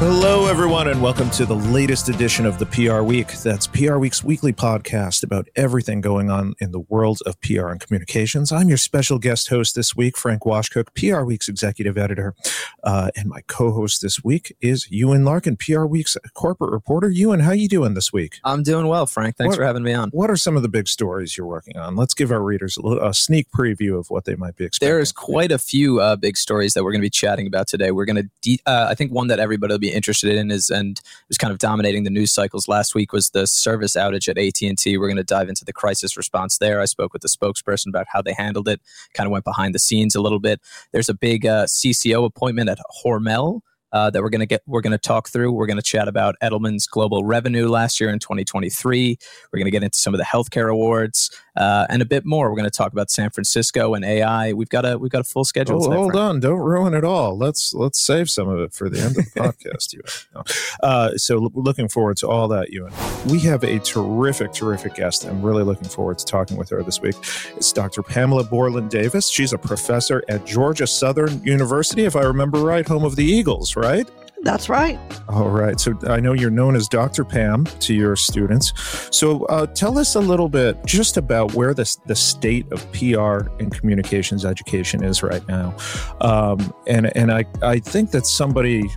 Hello, everyone, and welcome to the latest edition of the PR Week. That's PR Week's weekly podcast about everything going on in the world of PR and communications. I'm your special guest host this week, Frank Washkuch, PR Week's executive editor. Uh, and my co-host this week is Ewan Larkin, PR Week's corporate reporter. Ewan, how you doing this week? I'm doing well, Frank. Thanks What- for having me on. What are some of the big stories you're working on? Let's give our readers a, little, a sneak preview of what they might be expecting. There is quite a few uh, big stories that we're going to be chatting about today. We're going to, de- uh, I think, one that everybody will be interested in is, and was kind of dominating the news cycles last week, was the service outage at AT and T. We're going to dive into the crisis response there. I spoke with the spokesperson about how they handled it. Kind of went behind the scenes a little bit. There's a big uh, CCO appointment at Hormel. Uh, that we're going to get we're going to talk through we're going to chat about edelman's global revenue last year in 2023 we're going to get into some of the healthcare awards uh, and a bit more we're going to talk about san francisco and ai we've got a we've got a full schedule Oh, hold Frank. on! Don't ruin it all. Let's let's save some of it for the end of the podcast. Ewan. No. Uh, so l- looking forward to all that, Ewan. We have a terrific, terrific guest. I'm really looking forward to talking with her this week. It's Dr. Pamela Bourland-Davis. She's a professor at Georgia Southern University, if I remember right, home of the Eagles, right? That's right. All right. So I know you're known as Dr. Pam to your students. So uh, tell us a little bit just about where the, the state of PR and communications education is right now. Um, and and I, I think that somebody,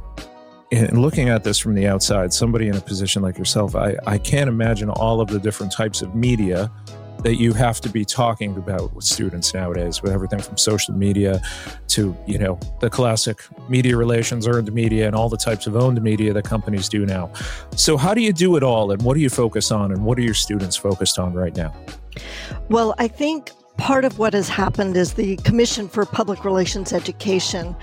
in looking at this from the outside, somebody in a position like yourself, I, I can't imagine all of the different types of media that you have to be talking about with students nowadays with everything from social media to you know the classic media relations earned media and all the types of owned media that companies do now so how do you do it all and what do you focus on and what are your students focused on right now Well, I think part of what has happened is the Commission for Public Relations Education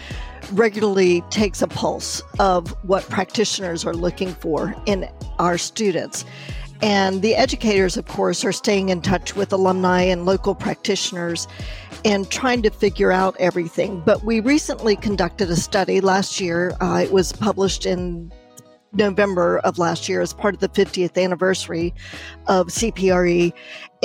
regularly takes a pulse of what practitioners are looking for in our students. And the educators, of course, are staying in touch with alumni and local practitioners and trying to figure out everything. But we recently conducted a study last year. Uh, it was published in November of last year as part of the 50th anniversary of CPRE.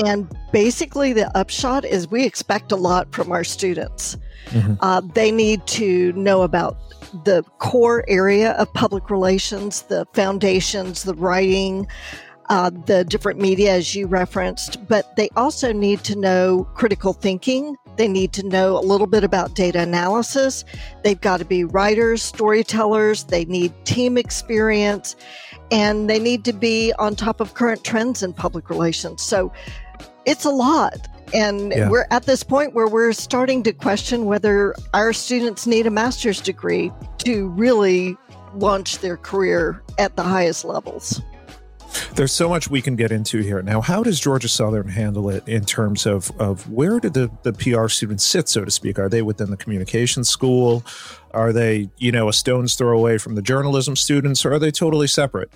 And basically, the upshot is we expect a lot from our students. Mhm. Uh, they need to know about the core area of public relations, the foundations, the writing, uh, the different media, as you referenced, but they also need to know critical thinking. They need to know a little bit about data analysis. They've got to be writers, storytellers. They need team experience, and they need to be on top of current trends in public relations. So it's a lot. And Yeah. we're at this point where we're starting to question whether our students need a master's degree to really launch their career at the highest levels. There's so much we can get into here. Now, how does Georgia Southern handle it in terms of, of where do the, the PR students sit, so to speak? Are they within the communications school? Are they, you know, a stone's throw away from the journalism students, or are they totally separate?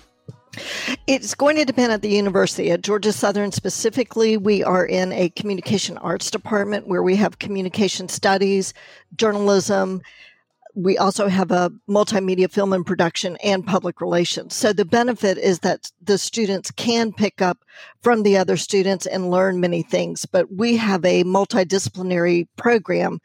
It's going to depend at the university. At Georgia Southern specifically, we are in a communication arts department where we have communication studies, journalism. We also have a multimedia film and production and public relations. So the benefit is that the students can pick up from the other students and learn many things. But we have a multidisciplinary program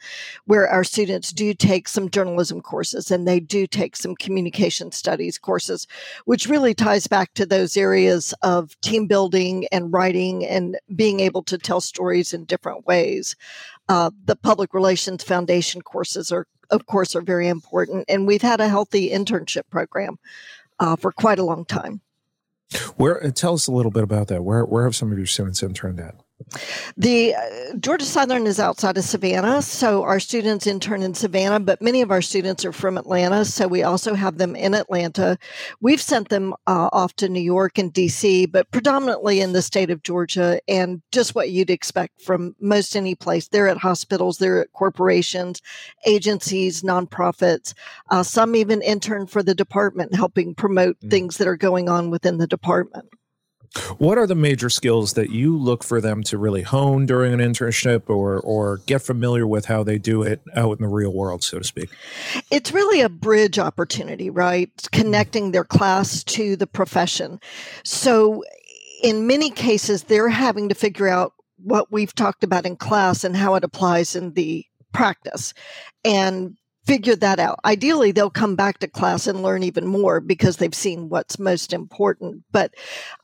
where our students do take some journalism courses and they do take some communication studies courses which really ties back to those areas of team building and writing and being able to tell stories in different ways. Uh, the public relations foundation courses are, of course, are very important, and we've had a healthy internship program uh, for quite a long time. Where uh, tell us a little bit about that. Where where have some of your students interned at? The uh, Georgia Southern is outside of Savannah, so our students intern in Savannah, but many of our students are from Atlanta, so we also have them in Atlanta. We've sent them uh, off to New York and DC, but predominantly in the state of Georgia, and just what you'd expect from most any place. They're at hospitals, they're at corporations, agencies, nonprofits. Uh, some even intern for the department, helping promote Mm. things that are going on within the department. What are the major skills that you look for them to really hone during an internship or or get familiar with how they do it out in the real world, so to speak? it's really a bridge opportunity, right? Connecting their class to the profession. So, in many cases, they're having to figure out what we've talked about in class and how it applies in the practice. And figure that out. Ideally, they'll come back to class and learn even more because they've seen what's most important. But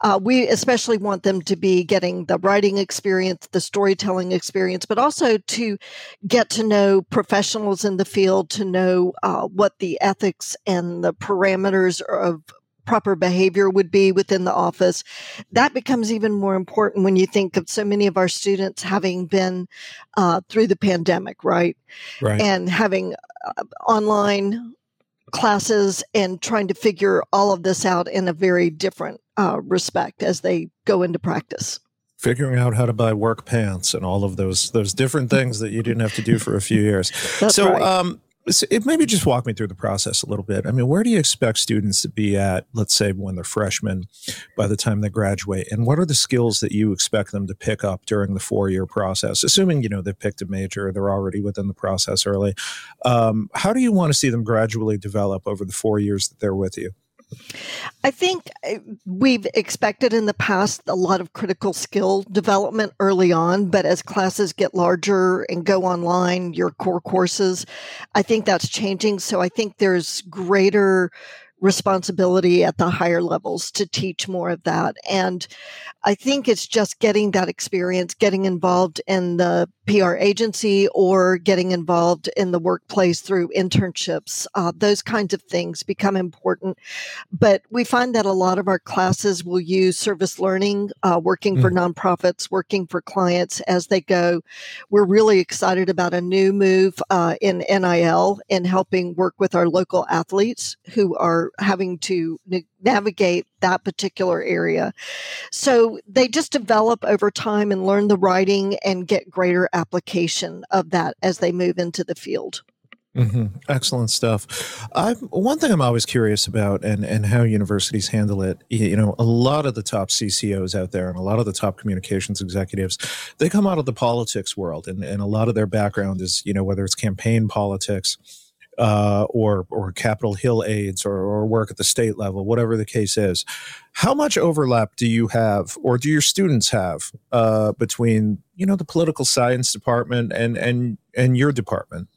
uh, we especially want them to be getting the writing experience, the storytelling experience, but also to get to know professionals in the field, to know uh, what the ethics and the parameters of proper behavior would be within the office. That becomes even more important when you think of so many of our students having been uh, through the pandemic, right? Right. And having uh, online classes and trying to figure all of this out in a very different uh, respect as they go into practice figuring out how to buy work pants and all of those those different things that you didn't have to do for a few years. That's so right. um it maybe just walk me through the process a little bit. I mean, where do you expect students to be at, let's say, when they're freshmen by the time they graduate? And what are the skills that you expect them to pick up during the four year process? Assuming, you know, they've picked a major, they're already within the process early. Um, how do you want to see them gradually develop over the four years that they're with you? I think uh, we've expected in the past a lot of critical skill development early on, but as classes get larger and go online, your core courses, I think that's changing. So I think there's greater responsibility at the higher levels to teach more of that. And I think it's just getting that experience, getting involved in the PR agency or getting involved in the workplace through internships. Uh, those kinds of things become important. But we find that a lot of our classes will use service learning, uh, working mm. for nonprofits, working for clients as they go. We're really excited about a new move uh, in NIL in helping work with our local athletes who are having to navigate that particular area. So they just develop over time and learn the writing and get greater application of that as they move into the field. Mm-hmm. Excellent stuff. I one thing I'm always curious about, and and how universities handle it. You know, a lot of the top CCOs out there, and a lot of the top communications executives, they come out of the politics world, and and a lot of their background is, you know, whether it's campaign politics uh, or or Capitol Hill aides or, or work at the state level, whatever the case is. How much overlap do you have, or do your students have, uh, between you know the political science department and and and your department?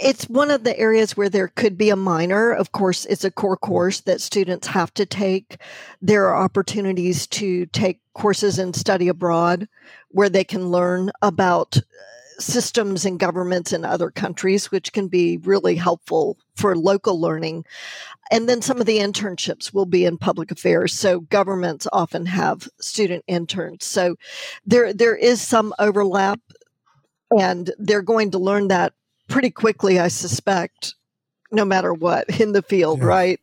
it's one of the areas where there could be a minor. Of course, it's a core course that students have to take. There are opportunities to take courses and study abroad where they can learn about systems and governments in other countries, which can be really helpful for local learning. And then some of the internships will be in public affairs. So governments often have student interns. So there there is some overlap and they're going to learn that pretty quickly, I suspect, no matter what in the field, yeah. right?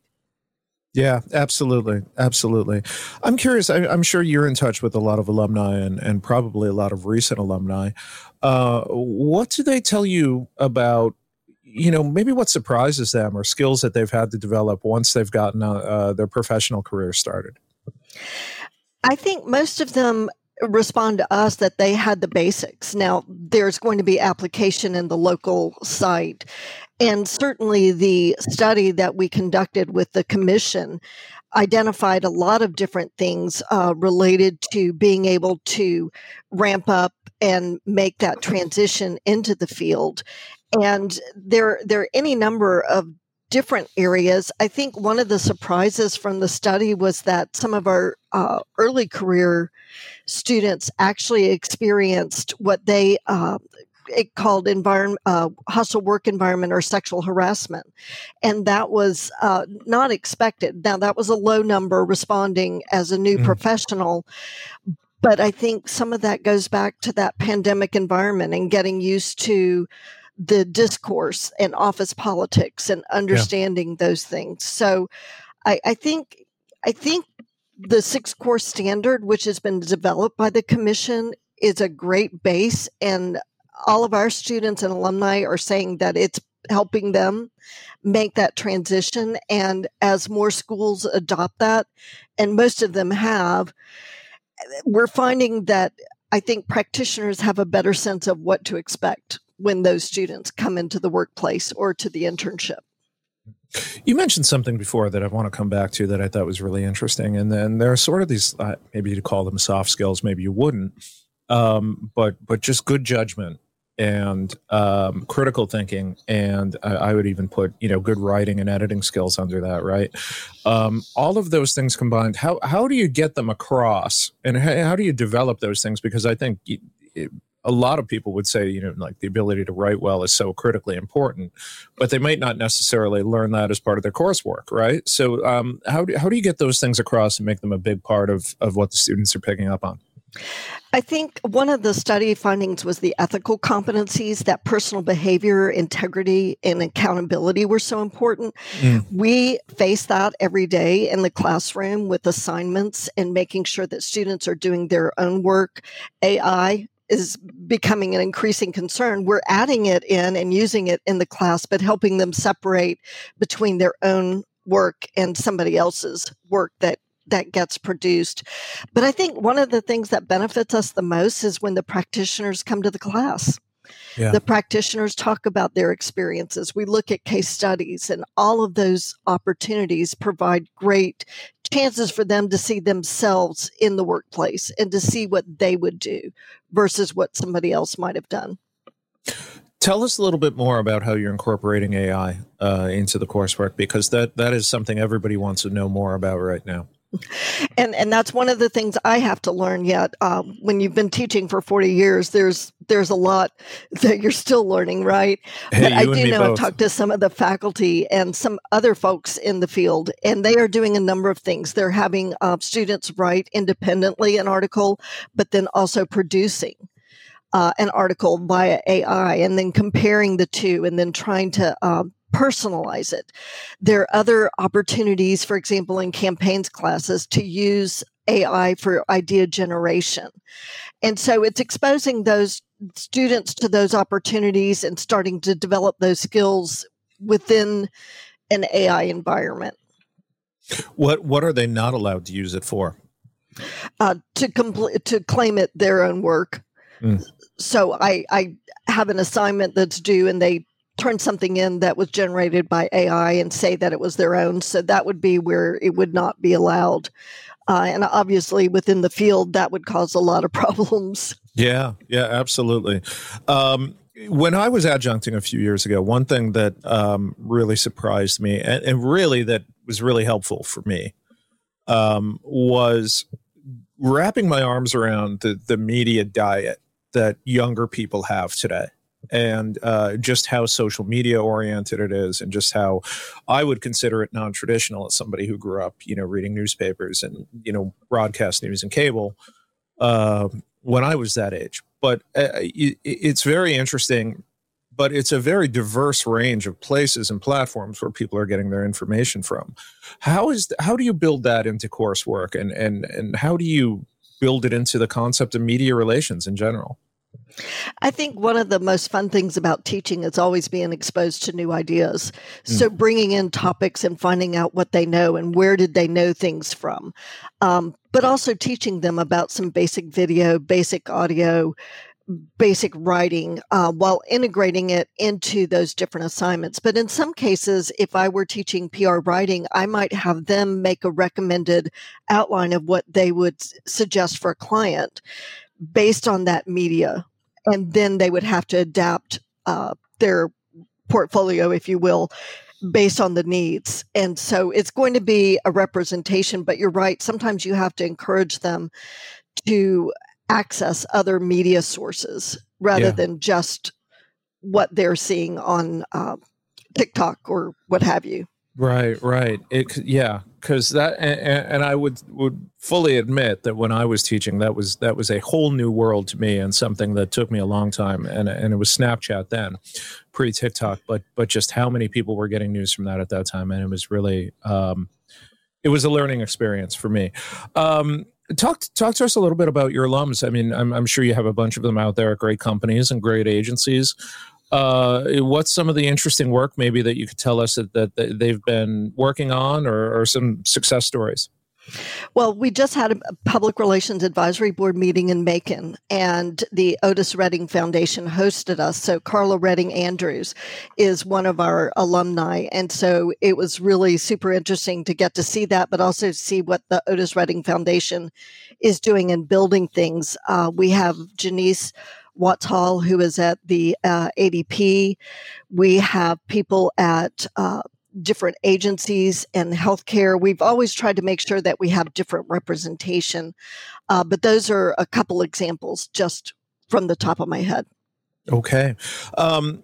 Yeah, absolutely. Absolutely. I'm curious. I, am sure you're in touch with a lot of alumni and, and probably a lot of recent alumni. Uh, what do they tell you about, you know, maybe what surprises them or skills that they've had to develop once they've gotten uh, uh, their professional career started? I think most of them respond to us that they had the basics. Now, there's going to be application in the local site. And certainly the study that we conducted with the commission identified a lot of different things uh, related to being able to ramp up and make that transition into the field. And there, there are any number of different areas. I think one of the surprises from the study was that some of our uh, early career students actually experienced what they uh, it called environment uh, hostile work environment or sexual harassment and that was uh, not expected now that was a low number responding as a new mm. professional but i think some of that goes back to that pandemic environment and getting used to the discourse and office politics and understanding yeah. those things so I, I think i think the six core standard which has been developed by the commission is a great base and all of our students and alumni are saying that it's helping them make that transition. And as more schools adopt that, and most of them have, we're finding that I think practitioners have a better sense of what to expect when those students come into the workplace or to the internship. You mentioned something before that I want to come back to that I thought was really interesting. And then there are sort of these, uh, maybe you call them soft skills, maybe you wouldn't, um, but but just good judgment and um, critical thinking, and I, I, would even put you know good writing and editing skills under that, right? Um, all of those things combined, how how do you get them across, and how, how do you develop those things? Because I think. It, a lot of people would say, you know, like the ability to write well is so critically important, but they might not necessarily learn that as part of their coursework, right? So, um, how do how do you get those things across and make them a big part of of what the students are picking up on? I think one of the study findings was the ethical competencies that personal behavior, integrity, and accountability were so important. Mm. We face that every day in the classroom with assignments and making sure that students are doing their own work. AI is becoming an increasing concern. We're adding it in and using it in the class, but helping them separate between their own work and somebody else's work that that gets produced. But I think one of the things that benefits us the most is when the practitioners come to the class. Yeah. The practitioners talk about their experiences. We look at case studies, and all of those opportunities provide great chances for them to see themselves in the workplace and to see what they would do versus what somebody else might have done. Tell us a little bit more about how you're incorporating AI uh, into the coursework because that, that is something everybody wants to know more about right now and and that's one of the things I have to learn yet. Uh, when you've been teaching for forty years, there's there's a lot that you're still learning, right? Hey, but I do know both. I've talked to some of the faculty and some other folks in the field, and they are doing a number of things. They're having uh, students write independently an article, but then also producing. Uh, an article via AI and then comparing the two and then trying to um, personalize it. There are other opportunities, for example, in campaigns classes to use AI for idea generation. And so it's exposing those students to those opportunities and starting to develop those skills within an AI environment. What what are they not allowed to use it for? Uh, to complete to claim it their own work. Mm. So I I have an assignment that's due, and they turn something in that was generated by AI and say that it was their own. So that would be where it would not be allowed. Uh, and obviously, within the field, that would cause a lot of problems. Yeah, yeah, absolutely. Um, when I was adjuncting a few years ago, one thing that um, really surprised me and, and, really that was really helpful for me um, was wrapping my arms around the, the media diet that younger people have today and uh, just how social media oriented it is, and just how I would consider it non traditional as somebody who grew up, you know, reading newspapers and you know broadcast news and cable uh, when I was that age. But uh, it, it's very interesting. But it's a very diverse range of places and platforms where people are getting their information from. How is how do you build that into coursework, and and and how do you build it into the concept of media relations in general? I think one of the most fun things about teaching is always being exposed to new ideas. Mm. So bringing in topics and finding out what they know and where did they know things from, um, but also teaching them about some basic video, basic audio, basic writing uh, while integrating it into those different assignments. But in some cases, if I were teaching PR writing, I might have them make a recommended outline of what they would suggest for a client based on that media and then they would have to adapt uh, their portfolio, if you will, based on the needs. And so it's going to be a representation, but you're right. Sometimes you have to encourage them to access other media sources rather yeah. than just what they're seeing on uh, TikTok or what have you. Right, right. It yeah, because that and, and, I would would fully admit that when I was teaching, that was that was a whole new world to me and something that took me a long time. And and it was Snapchat then, pre TikTok, but but just how many people were getting news from that at that time, and it was really um, it was a learning experience for me. Um, talk talk to us a little bit about your alums. I mean, I'm I'm sure you have a bunch of them out there at great companies and great agencies uh, what's some of the interesting work maybe that you could tell us that, that they've been working on or, or some success stories? Well, we just had a public relations advisory board meeting in Macon, and the Otis Redding Foundation hosted us. So, Karla Redding Andrews is one of our alumni. And so, it was really super interesting to get to see that, but also see what the Otis Redding Foundation is doing and building things. Uh, we have Janice Watts Hall, who is at the uh, ADP. We have people at uh, different agencies and healthcare. We've always tried to make sure that we have different representation, uh, but those are a couple examples just from the top of my head. Okay. Um,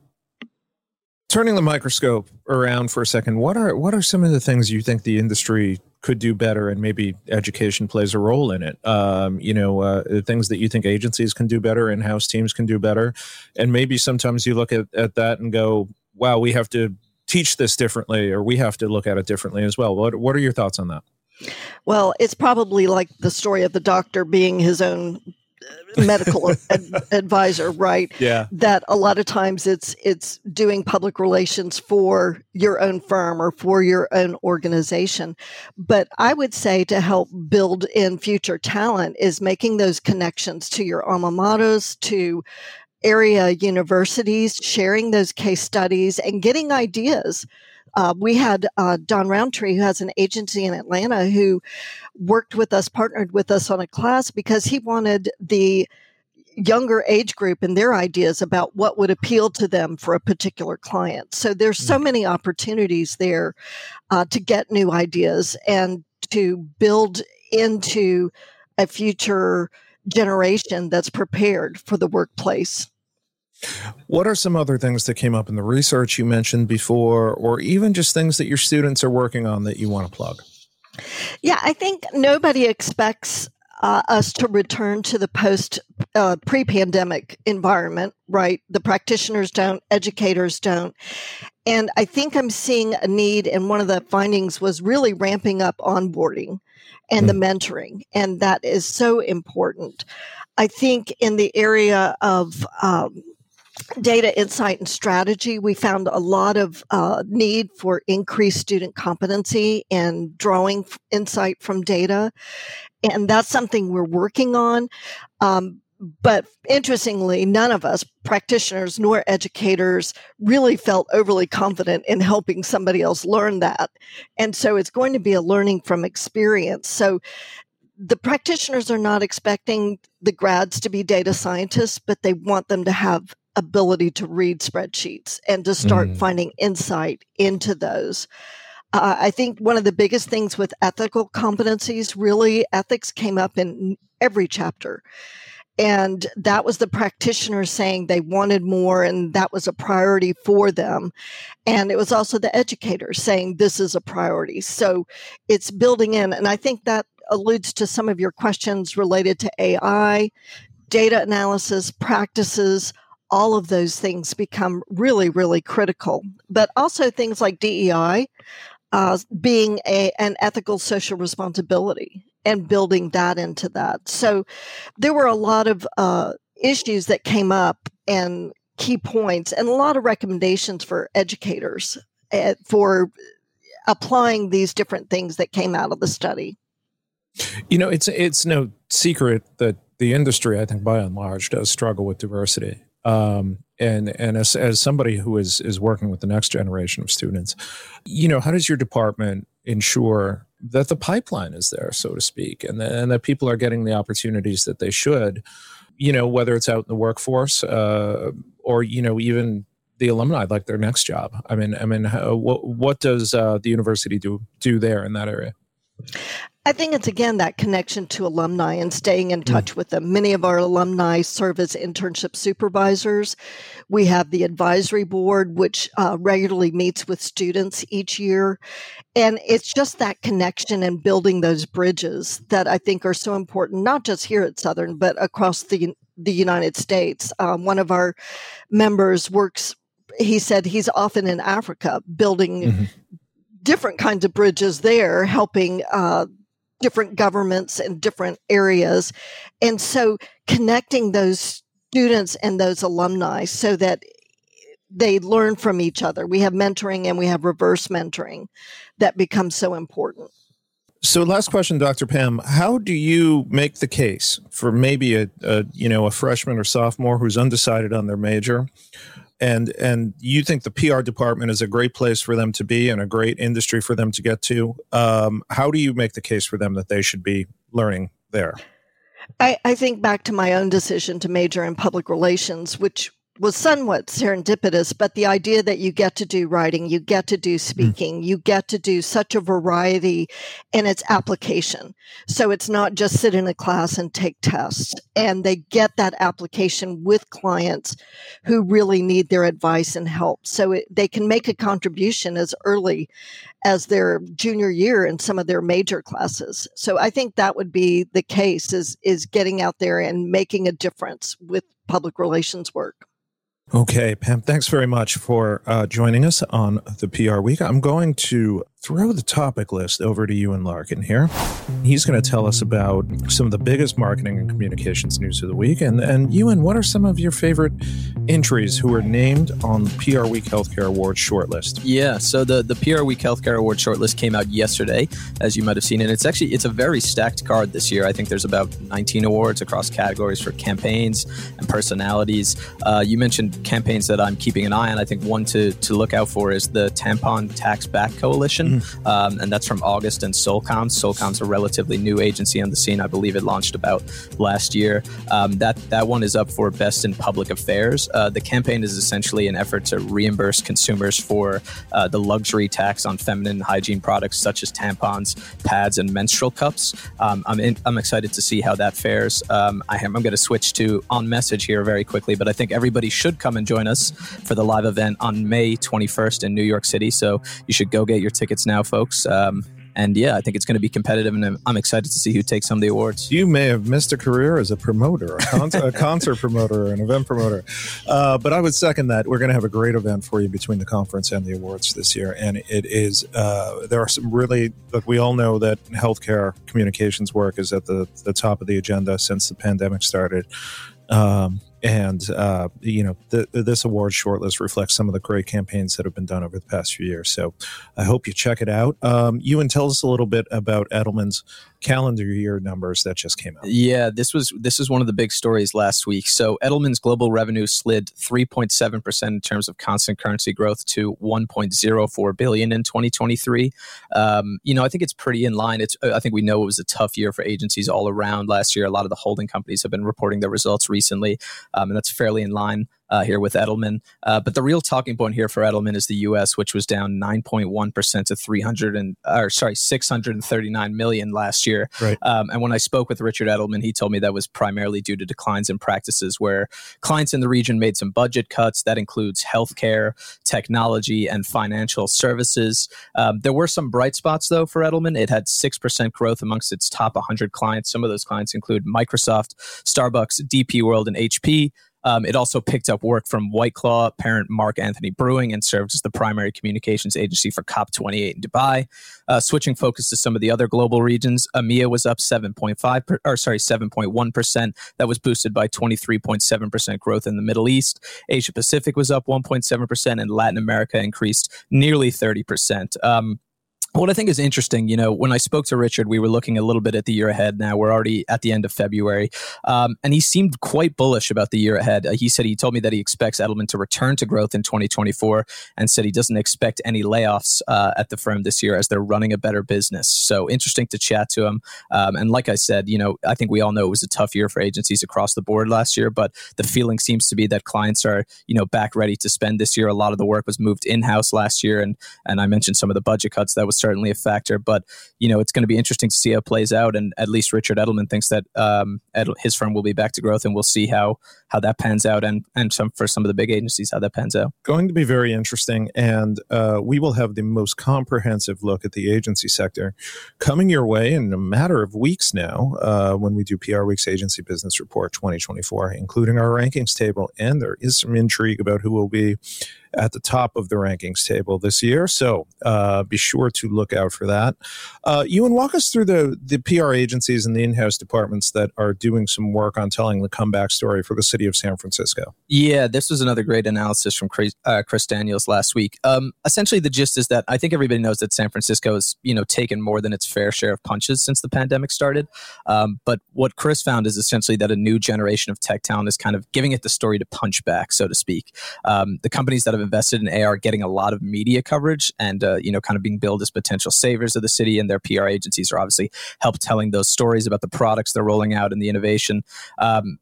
turning the microscope around for a second, what are what are some of the things you think the industry could do better, and maybe education plays a role in it? Um, you know, uh, things that you think agencies can do better, in-house teams can do better, and maybe sometimes you look at, at that and go, "Wow, we have to teach this differently, or we have to look at it differently as well." What What are your thoughts on that? Well, it's probably like the story of the doctor being his own medical ad- advisor, right? Yeah. That a lot of times it's it's doing public relations for your own firm or for your own organization. But I would say to help build in future talent is making those connections to your alma maters, to area universities, sharing those case studies and getting ideas uh, we had uh, Don Roundtree, who has an agency in Atlanta, who worked with us, partnered with us on a class because he wanted the younger age group and their ideas about what would appeal to them for a particular client. So there's so mm. many opportunities there uh, to get new ideas and to build into a future generation that's prepared for the workplace. What are some other things that came up in the research you mentioned before, or even just things that your students are working on that you want to plug? Yeah, I think nobody expects uh, us to return to the post uh, pre pandemic environment, right? The practitioners don't, educators don't. And I think I'm seeing a need, and one of the findings was really ramping up onboarding and the hmm. mentoring. And that is so important. I think in the area of um, data insight and strategy, we found a lot of uh, need for increased student competency and drawing insight from data. And that's something we're working on. Um, but interestingly, none of us, practitioners nor educators, really felt overly confident in helping somebody else learn that. And so it's going to be a learning from experience. So the practitioners are not expecting the grads to be data scientists, but they want them to have ability to read spreadsheets and to start mm. finding insight into those. Uh, I think one of the biggest things with ethical competencies, really, ethics came up in every chapter. And that was the practitioner saying they wanted more and that was a priority for them. And it was also the educators saying this is a priority. So it's building in. And I think that alludes to some of your questions related to AI, data analysis, practices, all of those things become really, really critical. But also things like DEI uh, being a, an ethical social responsibility and building that into that. So there were a lot of uh, issues that came up and key points and a lot of recommendations for educators uh, for applying these different things that came out of the study. You know, it's it's no secret that the industry, I think, by and large, does struggle with diversity. Um, and and as, as somebody who is is working with the next generation of students, you know, how does your department ensure that the pipeline is there, so to speak, and, and that people are getting the opportunities that they should, you know, whether it's out in the workforce uh, or you know even the alumni like their next job. I mean, I mean, how, what what does uh, the university do do there in that area? I think it's again that connection to alumni and staying in mm. touch mm. with them. Many of our alumni serve as internship supervisors. We have the advisory board, which uh, regularly meets with students each year. And it's just that connection and building those bridges that I think are so important, not just here at Southern, but across the, the United States. Um, one of our members works, he said he's often in Africa building. Mm-hmm different kinds of bridges there, helping uh, different governments and different areas. And so connecting those students and those alumni so that they learn from each other. We have mentoring and we have reverse mentoring that becomes so important. So, last question, Dr. Pam. How do you make the case for maybe a, a you know a freshman or sophomore who's undecided on their major, and and you think the PR department is a great place for them to be and a great industry for them to get to. Um, how do you make the case for them that they should be learning there? I, I think back to my own decision to major in public relations, which was somewhat serendipitous, but the idea that you get to do writing, you get to do mm. speaking, you get to do such a variety in its application. So it's not just sit in a class and take tests. And they get that application with clients who really need their advice and help. So it, they can make a contribution as early as their junior year in some of their major classes. So I think that would be the case is, is getting out there and making a difference with public relations work. Okay, Pam, thanks very much for uh, joining us on the PR Week. I'm going to throw the topic list over to Ewan Larkin here. He's going to tell us about some of the biggest marketing and communications news of the week. And, and Ewan, what are some of your favorite entries who were named on the PR Week Healthcare Awards shortlist? Yeah, so the, the PR Week Healthcare Awards shortlist came out yesterday, as you might have seen. And it's actually, it's a very stacked card this year. I think there's about 19 awards across categories for campaigns and personalities. Uh, you mentioned campaigns that I'm keeping an eye on. I think one to, to look out for is the Tampon Tax Back Coalition mm-hmm. um, and that's from August and Solcom. Solcom's a relatively new agency on the scene. I believe it launched about last year. Um, that that one is up for Best in Public Affairs. Uh, the campaign is essentially an effort to reimburse consumers for uh, the luxury tax on feminine hygiene products such as tampons, pads, and menstrual cups. Um, I'm in, I'm excited to see how that fares. Um, I am, I'm going to switch to on message here very quickly, but I think everybody should come and join us for the live event on May 21st in New York City. So you should go get your tickets now, folks. Um, and yeah, I think it's going to be competitive, and I'm excited to see who takes some of the awards. You may have missed a career as a promoter, a, con- a concert promoter, an event promoter. Uh, but I would second that. We're going to have a great event for you between the conference and the awards this year. And it is, uh, there are some really, look, we all know that healthcare communications work is at the, the top of the agenda since the pandemic started. Um, and uh, you know the, this award shortlist reflects some of the great campaigns that have been done over the past few years so i hope you check it out um, ewan tell us a little bit about edelman's calendar year numbers that just came out. Yeah, this was this is one of the big stories last week. So Edelman's global revenue slid 3.7% in terms of constant currency growth to 1.04 billion in 2023. Um, you know, I think it's pretty in line. It's I think we know it was a tough year for agencies all around last year. A lot of the holding companies have been reporting their results recently, um, and that's fairly in line uh, here with Edelman. Uh, but the real talking point here for Edelman is the U.S., which was down 9.1 percent to 300 and or sorry 639 million last year. Right. Um, and when I spoke with Richard Edelman, he told me that was primarily due to declines in practices where clients in the region made some budget cuts. That includes healthcare, technology, and financial services. Um, there were some bright spots though for Edelman. It had six percent growth amongst its top 100 clients. Some of those clients include Microsoft, Starbucks, DP World, and HP. Um, it also picked up work from White Claw parent Mark Anthony Brewing and served as the primary communications agency for COP28 in Dubai. Uh, switching focus to some of the other global regions, EMEA was up 7.5 per, or sorry 7.1 percent. That was boosted by 23.7 percent growth in the Middle East. Asia Pacific was up 1.7 percent, and Latin America increased nearly 30 percent. Um, what I think is interesting, you know, when I spoke to Richard, we were looking a little bit at the year ahead now. We're already at the end of February. Um, and he seemed quite bullish about the year ahead. Uh, he said he told me that he expects Edelman to return to growth in 2024 and said he doesn't expect any layoffs uh, at the firm this year as they're running a better business. So interesting to chat to him. Um, and like I said, you know, I think we all know it was a tough year for agencies across the board last year, but the feeling seems to be that clients are, you know, back ready to spend this year. A lot of the work was moved in house last year. And, and I mentioned some of the budget cuts that was certainly a factor. But you know, it's going to be interesting to see how it plays out. And at least Richard Edelman thinks that um, his firm will be back to growth, and we'll see how how that pans out. And and some for some of the big agencies, how that pans out. Going to be very interesting, and uh, we will have the most comprehensive look at the agency sector coming your way in a matter of weeks now uh, when we do PR Week's Agency Business Report 2024, including our rankings table. And there is some intrigue about who will be at the top of the rankings table this year. So uh, be sure to look out for that. Uh, Ewan, walk us through the, the PR agencies and the in house departments that are doing some work on telling the comeback story for the city of San Francisco. Yeah, this was another great analysis from Chris, uh, Chris Daniels last week. Um, essentially, the gist is that I think everybody knows that San Francisco has you know taken more than its fair share of punches since the pandemic started. Um, but what Chris found is essentially that a new generation of tech talent is kind of giving it the story to punch back, so to speak. Um, the companies that have invested in AR getting a lot of media coverage and uh, you know kind of being billed as potential savers of the city. And their PR agencies are obviously help telling those stories about the products they're rolling out and the innovation. Um,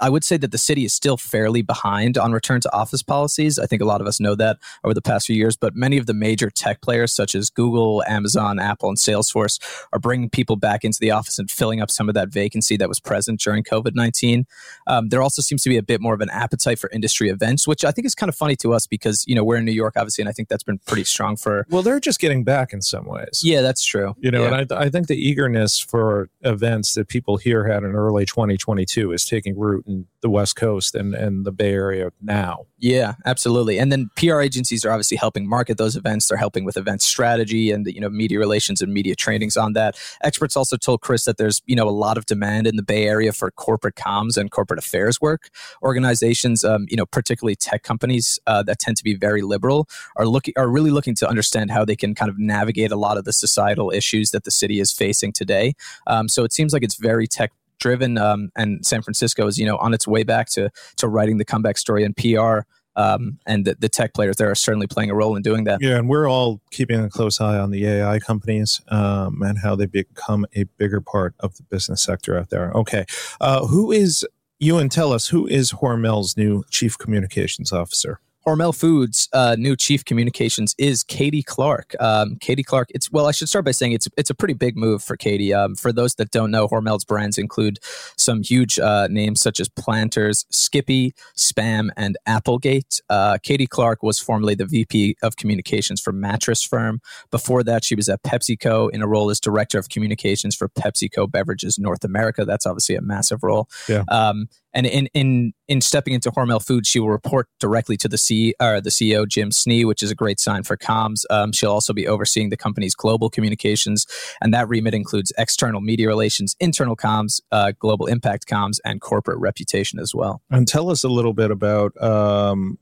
I would say that the city is still fairly behind on return to office policies. I think a lot of us know that over the past few years, but many of the major tech players, such as Google, Amazon, Apple, and Salesforce, are bringing people back into the office and filling up some of that vacancy that was present during COVID 19. Um, there also seems to be a bit more of an appetite for industry events, which I think is kind of funny to us because, you know, we're in New York, obviously, and I think that's been pretty strong for. Well, they're just getting back in some ways. Yeah, that's true. You know, yeah. and I, I think the eagerness for events that people here had in early 2022 is taking root in the West Coast and, and the Bay Area now. Yeah, absolutely. And then PR agencies are obviously helping market those events. They're helping with event strategy and you know media relations and media trainings on that. Experts also told Chris that there's you know a lot of demand in the Bay Area for corporate comms and corporate affairs work. Organizations, um, you know, particularly tech companies uh, that tend to be very liberal, are looking are really looking to understand how they can kind of navigate a lot of the societal issues that the city is facing today. Um, so it seems like it's very tech driven um, and San Francisco is you know on its way back to to writing the comeback story in PR um, and the, the, tech players there are certainly playing a role in doing that. Yeah, and we're all keeping a close eye on the AI companies um, and how they become a bigger part of the business sector out there. Okay, uh, who is Ewan tell us who is Hormel's new chief communications officer? Hormel Foods' uh, new chief communications is Katie Clark. Um, Katie Clark. It's well, I should start by saying it's it's a pretty big move for Katie. Um, for those that don't know, Hormel's brands include some huge uh, names such as Planters, Skippy, Spam, and Applegate. Uh, Katie Clark was formerly the VP of Communications for Mattress Firm. Before that, she was at PepsiCo in a role as Director of Communications for PepsiCo Beverages North America. That's obviously a massive role. Yeah. Um, and in in in stepping into Hormel Foods, she will report directly to the C or the CEO Jim Snee, which is a great sign for comms. Um, she'll also be overseeing the company's global communications, and that remit includes external media relations, internal comms, uh, global impact comms, and corporate reputation as well. And tell us a little bit about um,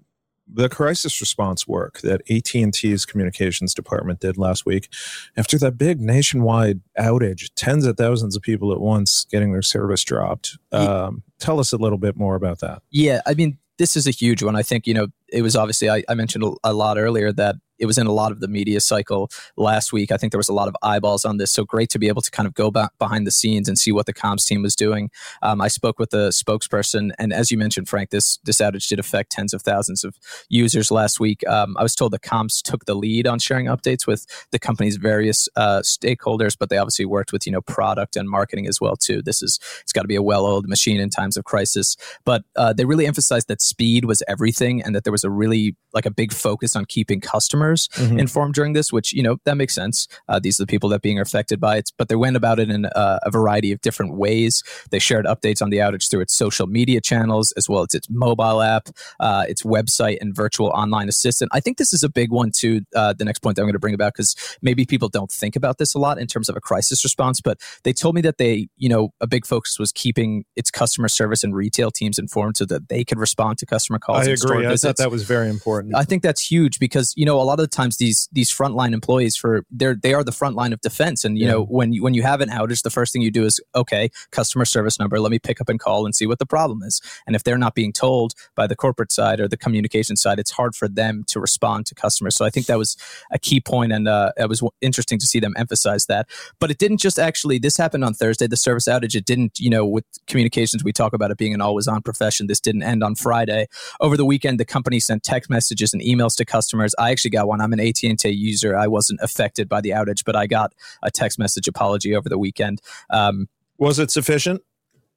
the crisis response work that AT&T's communications department did last week after that big nationwide outage, tens of thousands of people at once getting their service dropped. Um, tell us a little bit more about that. Yeah, I mean, this is a huge one. I think, you know, it was obviously, I, I mentioned a, lot earlier that it was in a lot of the media cycle last week. I think there was a lot of eyeballs on this. So great to be able to kind of go back behind the scenes and see what the comms team was doing. Um, I spoke with the spokesperson, and as you mentioned, Frank, this this outage did affect tens of thousands of users last week. Um, I was told the comms took the lead on sharing updates with the company's various uh, stakeholders, but they obviously worked with you know product and marketing as well too. This is it's got to be a well-oiled machine in times of crisis. But uh, they really emphasized that speed was everything, and that there was a really like a big focus on keeping customers mm-hmm. informed during this, which you know that makes sense. Uh, these are the people that being affected by it, but they went about it in uh, a variety of different ways. They shared updates on the outage through its social media channels as well as its mobile app, uh, its website, and virtual online assistant. I think this is a big one too. Uh, the next point that I'm going to bring about because maybe people don't think about this a lot in terms of a crisis response, but they told me that they, you know, a big focus was keeping its customer service and retail teams informed so that they could respond to customer calls. I agree. I thought that was very important. I think that's huge because you know a lot of the times these these frontline employees for they're they are the front line of defense. And you yeah. know when you when you have an outage the first thing you do is okay customer service number let me pick up and call and see what the problem is. And if they're not being told by the corporate side or the communication side it's hard for them to respond to customers. So i think that was a key point and uh, it was interesting to see them emphasize that. But it didn't just actually this happened on thursday the service outage. It didn't you know with communications we talk about it being an always on profession. This didn't end on friday. Over the weekend the company sent text messages and emails to customers i actually got one I'm an AT&T user. I wasn't affected by the outage, but I got a text message apology over the weekend. Um, was it sufficient?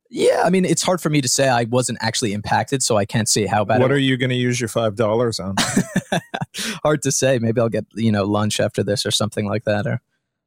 Yeah, I mean, it's hard for me to say. I wasn't actually impacted, so I can't say how bad. What are you going to use your five dollars on? hard to say. Maybe I'll get you know lunch after this or something like that. Or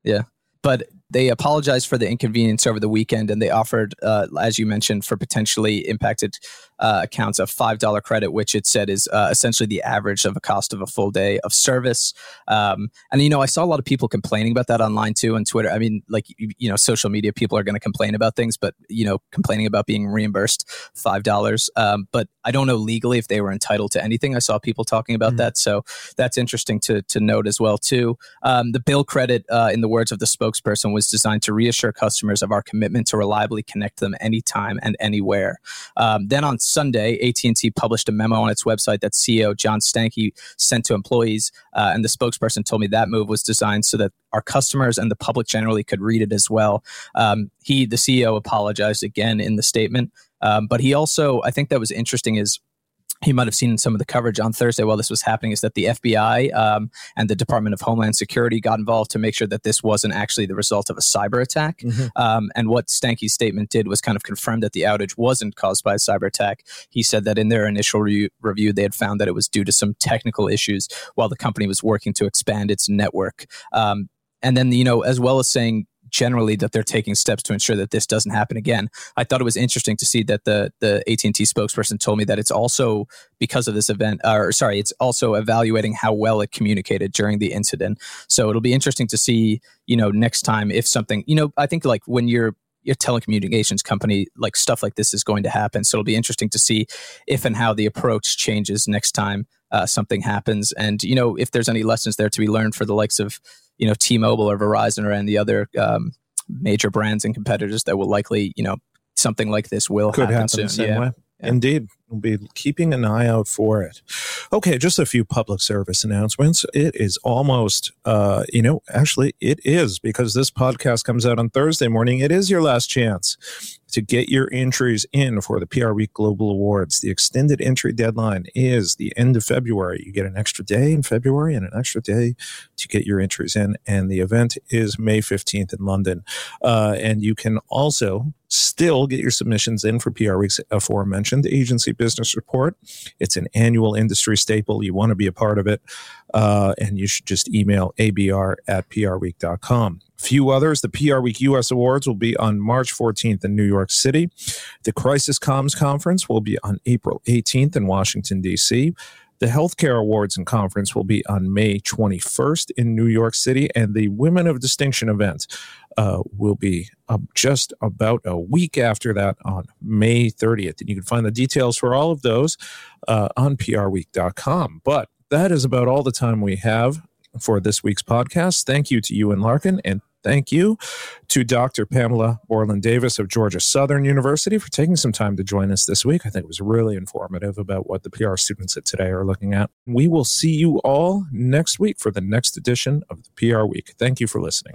yeah, but they apologized for the inconvenience over the weekend, and they offered, uh, as you mentioned, for potentially impacted uh, accounts a $5 credit, which it said is uh, essentially the average of a cost of a full day of service. Um, and, you know, I saw a lot of people complaining about that online too on Twitter. I mean, like, you, you know, social media people are going to complain about things, but, you know, complaining about being reimbursed $5. Um, but I don't know legally if they were entitled to anything. I saw people talking about mm-hmm. that. So that's interesting to, to note as well too. Um, the bill credit, uh, in the words of the spokesperson, was designed to reassure customers of our commitment to reliably connect them anytime and anywhere. Um, then on Sunday, AT&T published a memo on its website that CEO John Stankey sent to employees, uh, and the spokesperson told me that move was designed so that our customers and the public generally could read it as well. Um, he, the CEO, apologized again in the statement, um, but he also, I think that was interesting, is he might have seen some of the coverage on Thursday while this was happening is that the FBI um, and the Department of Homeland Security got involved to make sure that this wasn't actually the result of a cyber attack. Mm-hmm. Um, and what Stankey's statement did was kind of confirm that the outage wasn't caused by a cyber attack. He said that in their initial re- review, they had found that it was due to some technical issues while the company was working to expand its network. Um, and then, you know, as well as saying generally that they're taking steps to ensure that this doesn't happen again. I thought it was interesting to see that the the AT&T spokesperson told me that it's also because of this event or sorry, it's also evaluating how well it communicated during the incident. So it'll be interesting to see, you know, next time if something, you know, I think like when you're your telecommunications company, like stuff like this is going to happen. So it'll be interesting to see if and how the approach changes next time uh, something happens, and you know if there's any lessons there to be learned for the likes of you know T-Mobile or Verizon or any other um, major brands and competitors that will likely you know something like this will Could happen, happen soon. yeah. Way. Yeah. Indeed. We'll be keeping an eye out for it. Okay, just a few public service announcements. It is almost, uh, you know, actually, it is because this podcast comes out on Thursday morning. It is your last chance to get your entries in for the PR Week Global Awards. The extended entry deadline is the end of February. You get an extra day in February and an extra day to get your entries in. And the event is May 15th in London. Uh, and you can also still get your submissions in for PR Week's aforementioned agency business report. It's an annual industry staple. You want to be a part of it. Uh, and you should just email abr at prweek.com few others. The PR Week US Awards will be on March 14th in New York City. The Crisis Comms Conference will be on April 18th in Washington, D.C. The Healthcare Awards and Conference will be on May 21st in New York City, and the Women of Distinction event uh, will be uh, just about a week after that on May 30th. And you can find the details for all of those uh, on prweek.com. But that is about all the time we have for this week's podcast. Thank you to you and Larkin and Thank you to Dr. Pamela Bourland-Davis of Georgia Southern University for taking some time to join us this week. I think it was really informative about what the PR students at today are looking at. We will see you all next week for the next edition of the PR Week. Thank you for listening.